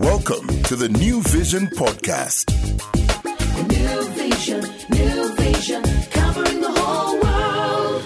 Welcome to the New Vision Podcast. New vision, new vision, covering the whole world.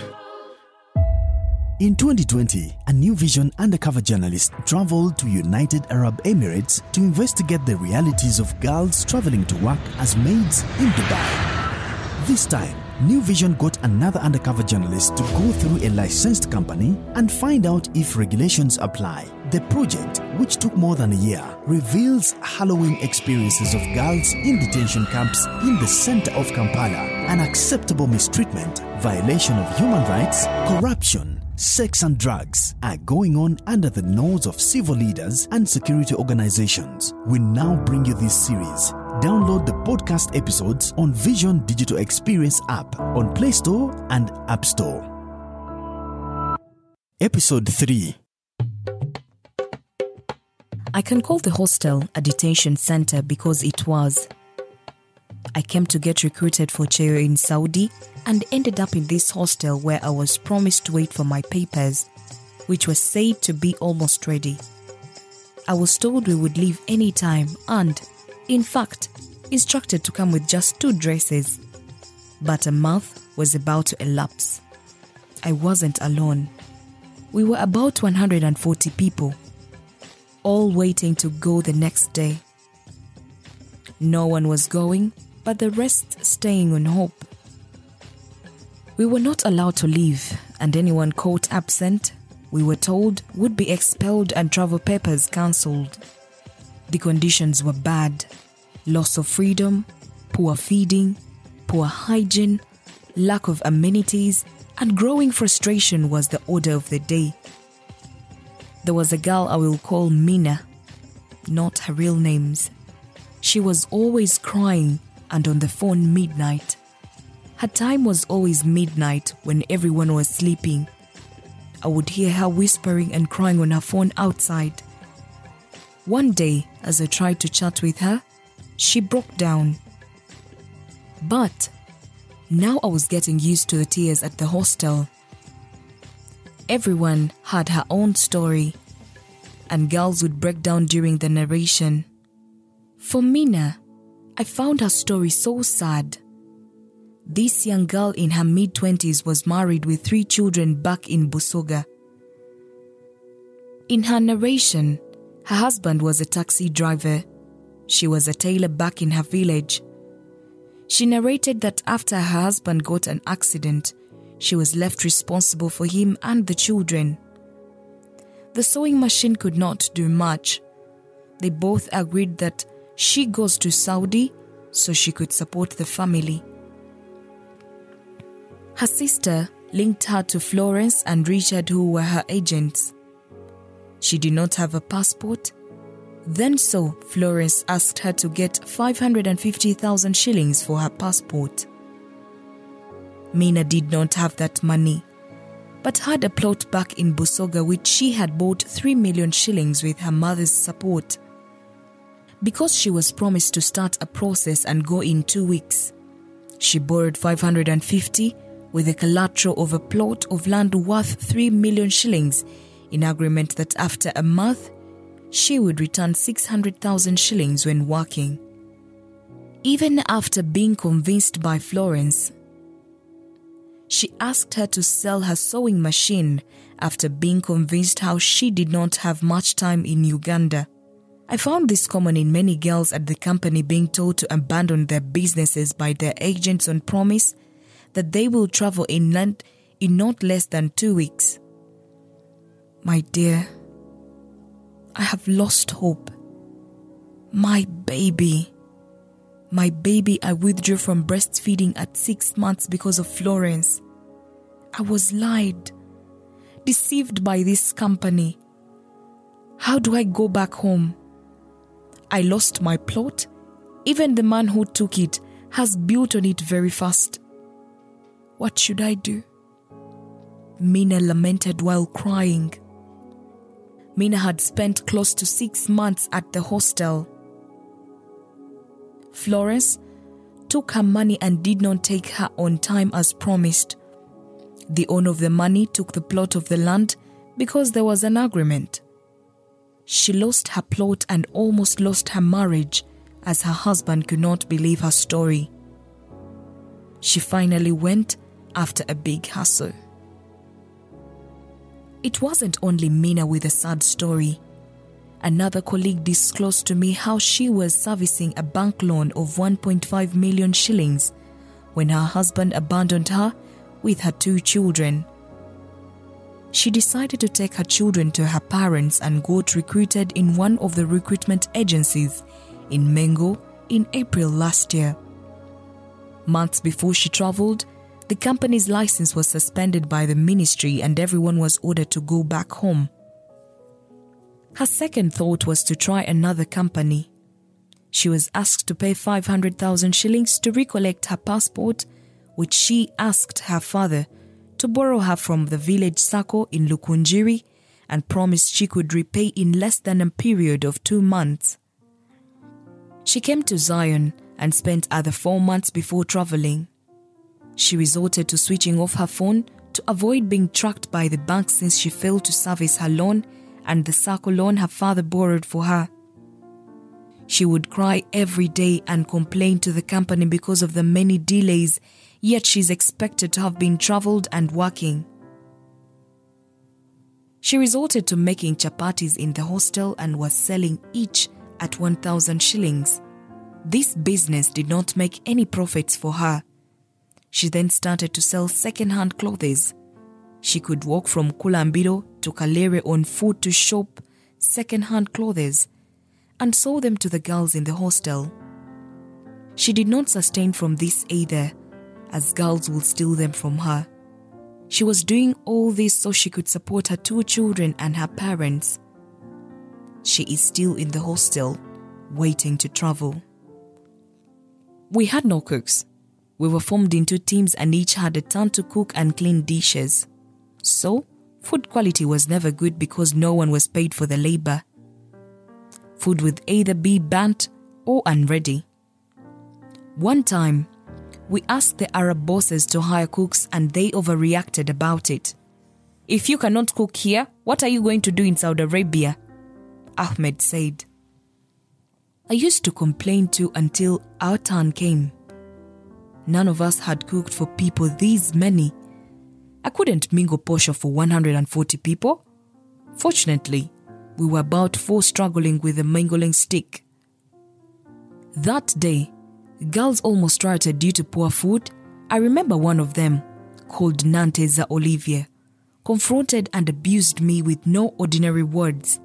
In 2020, a New Vision undercover journalist traveled to United Arab Emirates to investigate the realities of girls traveling to work as maids in Dubai. This time, New Vision got another undercover journalist to go through a licensed company and find out if regulations apply. The project, which took more than a year, reveals harrowing experiences of girls in detention camps in the center of Kampala, unacceptable mistreatment, violation of human rights, corruption, sex and drugs are going on under the nose of civil leaders and security organizations. We now bring you this series. Download the podcast episodes on Vision Digital Experience app on Play Store and App Store. Episode 3 I can call the hostel a detention center because it was. I came to get recruited for Cheo in Saudi and ended up in this hostel where I was promised to wait for my papers, which were said to be almost ready. I was told we would leave any time and, in fact, instructed to come with just two dresses. But a month was about to elapse. I wasn't alone. We were about 140 people, all waiting to go the next day. No one was going, but the rest staying on hope. We were not allowed to leave, and anyone caught absent, we were told, would be expelled and travel papers cancelled. The conditions were bad loss of freedom, poor feeding, poor hygiene, lack of amenities, and growing frustration was the order of the day. There was a girl I will call Mina, not her real names. She was always crying and on the phone midnight. Her time was always midnight when everyone was sleeping. I would hear her whispering and crying on her phone outside. One day, as I tried to chat with her, she broke down. But now I was getting used to the tears at the hostel. Everyone had her own story, and girls would break down during the narration. For Mina, I found her story so sad. This young girl in her mid 20s was married with three children back in Busoga. In her narration, her husband was a taxi driver. She was a tailor back in her village. She narrated that after her husband got an accident, she was left responsible for him and the children. The sewing machine could not do much. They both agreed that she goes to Saudi so she could support the family. Her sister linked her to Florence and Richard, who were her agents. She did not have a passport. Then so, Florence asked her to get 550,000 shillings for her passport. Mina did not have that money, but had a plot back in Busoga which she had bought 3 million shillings with her mother's support. Because she was promised to start a process and go in two weeks, she borrowed 550 with a collateral of a plot of land worth 3 million shillings in agreement that after a month she would return 600,000 shillings when working. Even after being convinced by Florence, she asked her to sell her sewing machine after being convinced how she did not have much time in Uganda. I found this common in many girls at the company being told to abandon their businesses by their agents on promise that they will travel inland in not less than two weeks. My dear, I have lost hope. My baby. My baby I withdrew from breastfeeding at six months because of Florence. I was lied, deceived by this company. How do I go back home? I lost my plot. Even the man who took it has built on it very fast. What should I do? Mina lamented while crying. Mina had spent close to six months at the hostel. Florence took her money and did not take her on time as promised. The owner of the money took the plot of the land because there was an agreement. she lost her plot and almost lost her marriage as her husband could not believe her story. She finally went after a big hassle. It wasn't only Mina with a sad story. Another colleague disclosed to me how she was servicing a bank loan of 1.5 million shillings when her husband abandoned her with her two children. She decided to take her children to her parents and got recruited in one of the recruitment agencies in Mengo in April last year. Months before she traveled, the company's license was suspended by the ministry and everyone was ordered to go back home. Her second thought was to try another company. She was asked to pay 500,000 shillings to recollect her passport, which she asked her father to borrow her from the village sacco in Lukunjiri and promised she could repay in less than a period of two months. She came to Zion and spent other four months before traveling. She resorted to switching off her phone to avoid being tracked by the bank since she failed to service her loan and the sacco loan her father borrowed for her. She would cry every day and complain to the company because of the many delays, yet she's expected to have been traveled and working. She resorted to making chapatis in the hostel and was selling each at 1,000 shillings. This business did not make any profits for her. She then started to sell second-hand clothes. She could walk from Kulambiro to Kalerwe on foot to shop second-hand clothes and sold them to the girls in the hostel. She did not sustain from this either, as girls will steal them from her. She was doing all this so she could support her two children and her parents. She is still in the hostel, waiting to travel. We had no cooks. We were formed into teams and each had a turn to cook and clean dishes. So, food quality was never good because no one was paid for the labor. Food would either be burnt or unready. One time, we asked the Arab bosses to hire cooks and they overreacted about it. If you cannot cook here, what are you going to do in Saudi Arabia? Ahmed said. I used to complain too until our turn came. None of us had cooked for people these many. I couldn't mingle posho for 140 people. Fortunately, we were about four struggling with the mingling stick. That day, girls almost rioted due to poor food. I remember one of them, called Nanteza Olivier, confronted and abused me with no ordinary words.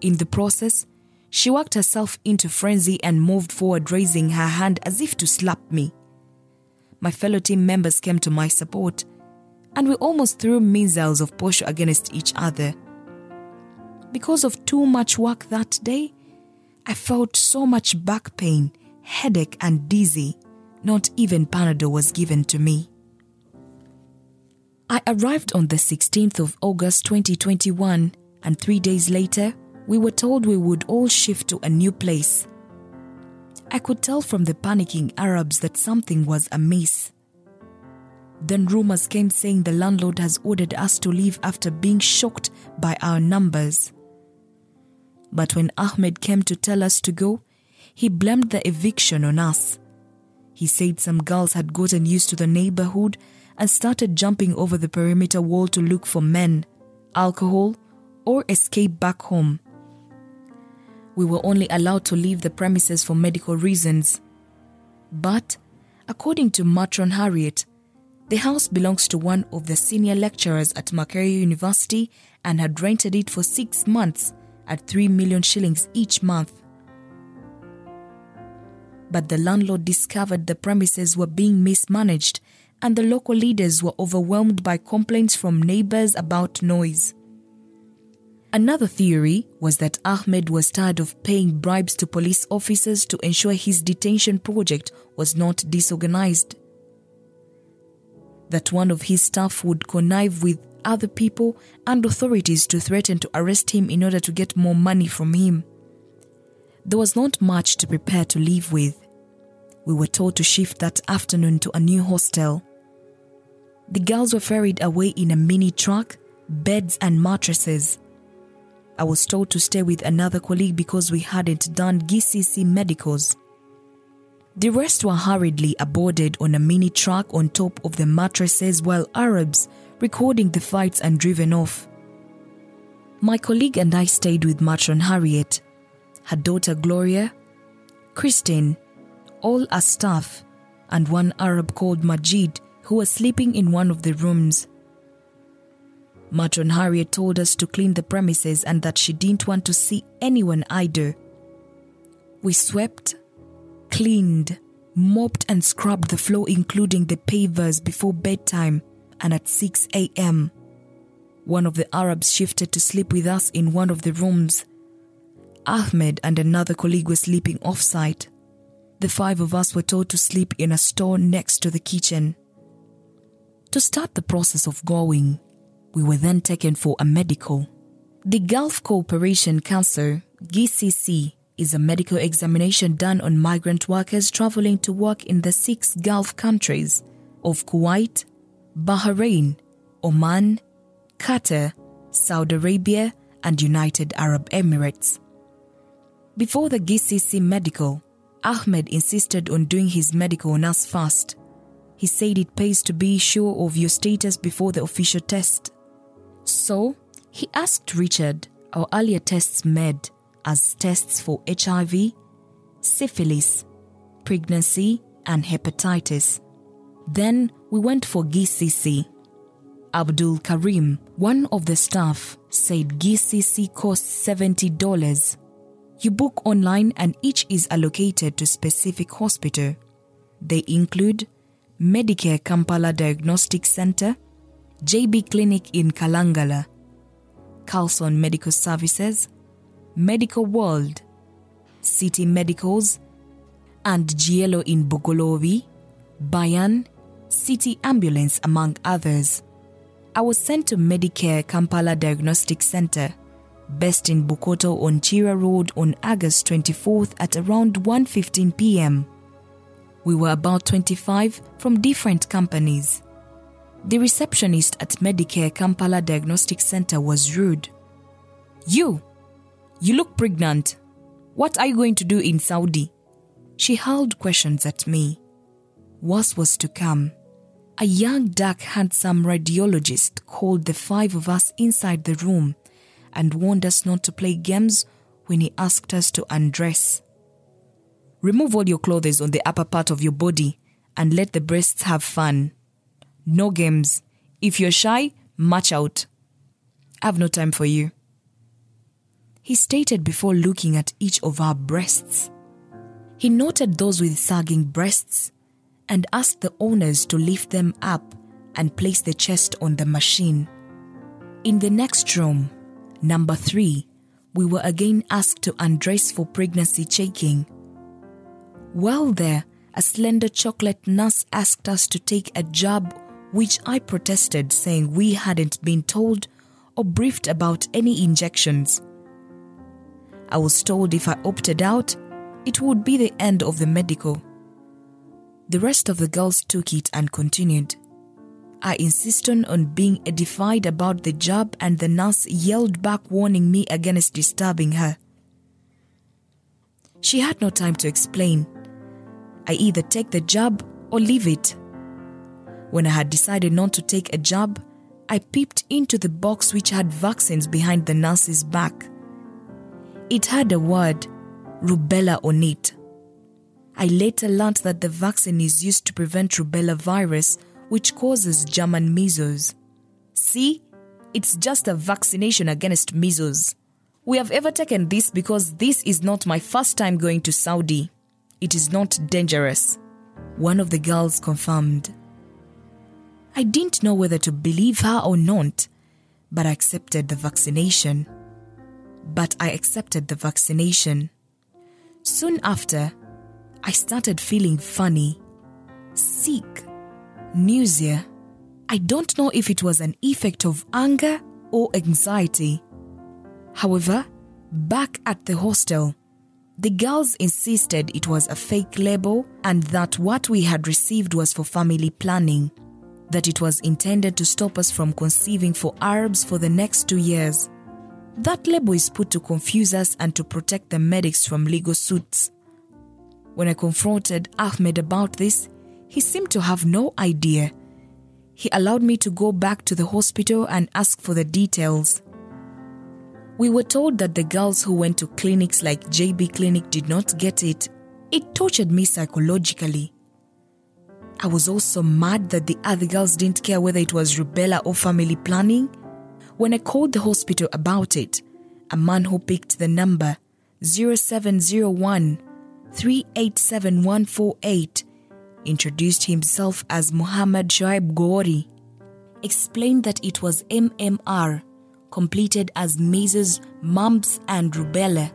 In the process, she worked herself into frenzy and moved forward, raising her hand as if to slap me. My fellow team members came to my support, and we almost threw missiles of posho against each other. Because of too much work that day, I felt so much back pain, headache, and dizzy. Not even Panadol was given to me. I arrived on the 16th of August 2021, and three days later, we were told we would all shift to a new place. I could tell from the panicking Arabs that something was amiss. Then rumors came saying the landlord has ordered us to leave after being shocked by our numbers. But when Ahmed came to tell us to go, he blamed the eviction on us. He said some girls had gotten used to the neighborhood and started jumping over the perimeter wall to look for men, alcohol, or escape back home. We were only allowed to leave the premises for medical reasons. But, according to Matron Harriet, the house belongs to one of the senior lecturers at Makerere University and had rented it for six months at 3 million shillings each month. But the landlord discovered the premises were being mismanaged and the local leaders were overwhelmed by complaints from neighbors about noise. Another theory was that Ahmed was tired of paying bribes to police officers to ensure his detention project was not disorganized. That one of his staff would connive with other people and authorities to threaten to arrest him in order to get more money from him. There was not much to prepare to leave with. We were told to shift that afternoon to a new hostel. The girls were ferried away in a mini truck, beds, and mattresses. I was told to stay with another colleague because we hadn't done GCC medicals. The rest were hurriedly aboarded on a mini truck on top of the mattresses while Arabs recording the fights and driven off. My colleague and I stayed with matron Harriet, her daughter Gloria, Christine, all as staff, and one Arab called Majid who was sleeping in one of the rooms. Matron Harriet told us to clean the premises and that she didn't want to see anyone either. We swept, cleaned, mopped, and scrubbed the floor, including the pavers, before bedtime and at 6 a.m. One of the Arabs shifted to sleep with us in one of the rooms. Ahmed and another colleague were sleeping off site. The five of us were told to sleep in a store next to the kitchen. To start the process of going, we were then taken for a medical. The Gulf Cooperation Council, GCC, is a medical examination done on migrant workers traveling to work in the six Gulf countries of Kuwait, Bahrain, Oman, Qatar, Saudi Arabia, and United Arab Emirates. Before the GCC medical, Ahmed insisted on doing his medical on us first. He said it pays to be sure of your status before the official test. So, he asked Richard our earlier tests made as tests for HIV, syphilis, pregnancy, and hepatitis. Then we went for GCC. Abdul Karim, one of the staff, said GCC costs $70. You book online and each is allocated to specific hospital. They include Medicare Kampala Diagnostic Center, JB Clinic in Kalangala, Carlson Medical Services, Medical World, City Medicals, and Gielo in Bugolobi, Bayan, City Ambulance, among others. I was sent to Medicare Kampala Diagnostic Center, based in Bukoto on Kira Road on August 24th at around 1:15 p.m. We were about 25 from different companies. The receptionist at Medicare Kampala Diagnostic Center was rude. You! You look pregnant. What are you going to do in Saudi? She hurled questions at me. Worse was to come. A young, dark, handsome radiologist called the five of us inside the room and warned us not to play games when he asked us to undress. Remove all your clothes on the upper part of your body and let the breasts have fun. No games. If you're shy, march out. I have no time for you. He stated before looking at each of our breasts. He noted those with sagging breasts and asked the owners to lift them up and place the chest on the machine. In the next room, number three, we were again asked to undress for pregnancy checking. While there, a slender chocolate nurse asked us to take a jab, which I protested, saying we hadn't been told or briefed about any injections. I was told if I opted out, it would be the end of the medical. The rest of the girls took it and continued. I insisted on being edified about the job, and the nurse yelled back, warning me against disturbing her. She had no time to explain. I either take the job or leave it. When I had decided not to take a job, I peeped into the box which had vaccines behind the nurse's back. It had a word, rubella, on it. I later learned that the vaccine is used to prevent rubella virus, which causes German measles. See, it's just a vaccination against measles. We have ever taken this because this is not my first time going to Saudi. It is not dangerous. One of the girls confirmed. I didn't know whether to believe her or not, but I accepted the vaccination. But I accepted the vaccination. Soon after, I started feeling funny, sick, nausea. I don't know if it was an effect of anger or anxiety. However, back at the hostel, the girls insisted it was a fake label and that what we had received was for family planning, that it was intended to stop us from conceiving for Arabs for the next two years. That label is put to confuse us and to protect the medics from legal suits. When I confronted Ahmed about this, he seemed to have no idea. He allowed me to go back to the hospital and ask for the details. We were told that the girls who went to clinics like JB Clinic did not get it. It tortured me psychologically. I was also mad that the other girls didn't care whether it was rubella or family planning. When I called the hospital about it, a man who picked the number 0701 387148 introduced himself as Muhammad Shoaib Gori, explained that it was MMR, completed as measles, mumps, and rubella.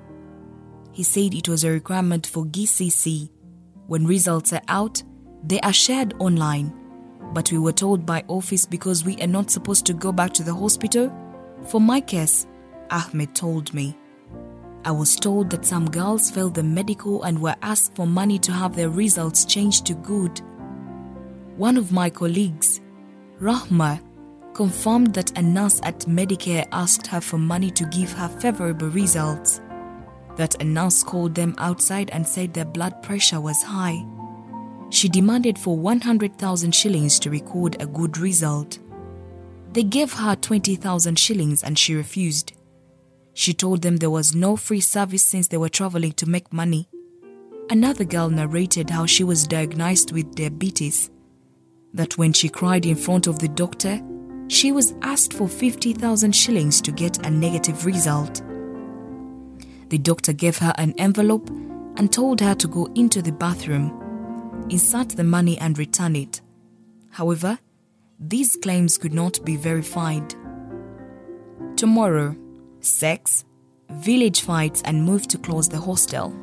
He said it was a requirement for GCC. When results are out, they are shared online. But we were told by office because we are not supposed to go back to the hospital. For my case, Ahmed told me. I was told that some girls failed the medical and were asked for money to have their results changed to good. One of my colleagues, Rahma, confirmed that a nurse at Medicare asked her for money to give her favorable results. That a nurse called them outside and said their blood pressure was high. She demanded for 100,000 shillings to record a good result. They gave her 20,000 shillings and she refused. She told them there was no free service since they were traveling to make money. Another girl narrated how she was diagnosed with diabetes. That when she cried in front of the doctor, she was asked for 50,000 shillings to get a negative result. The doctor gave her an envelope and told her to go into the bathroom, insert the money, and return it. However, these claims could not be verified. Tomorrow, sex, village fights, and move to close the hostel.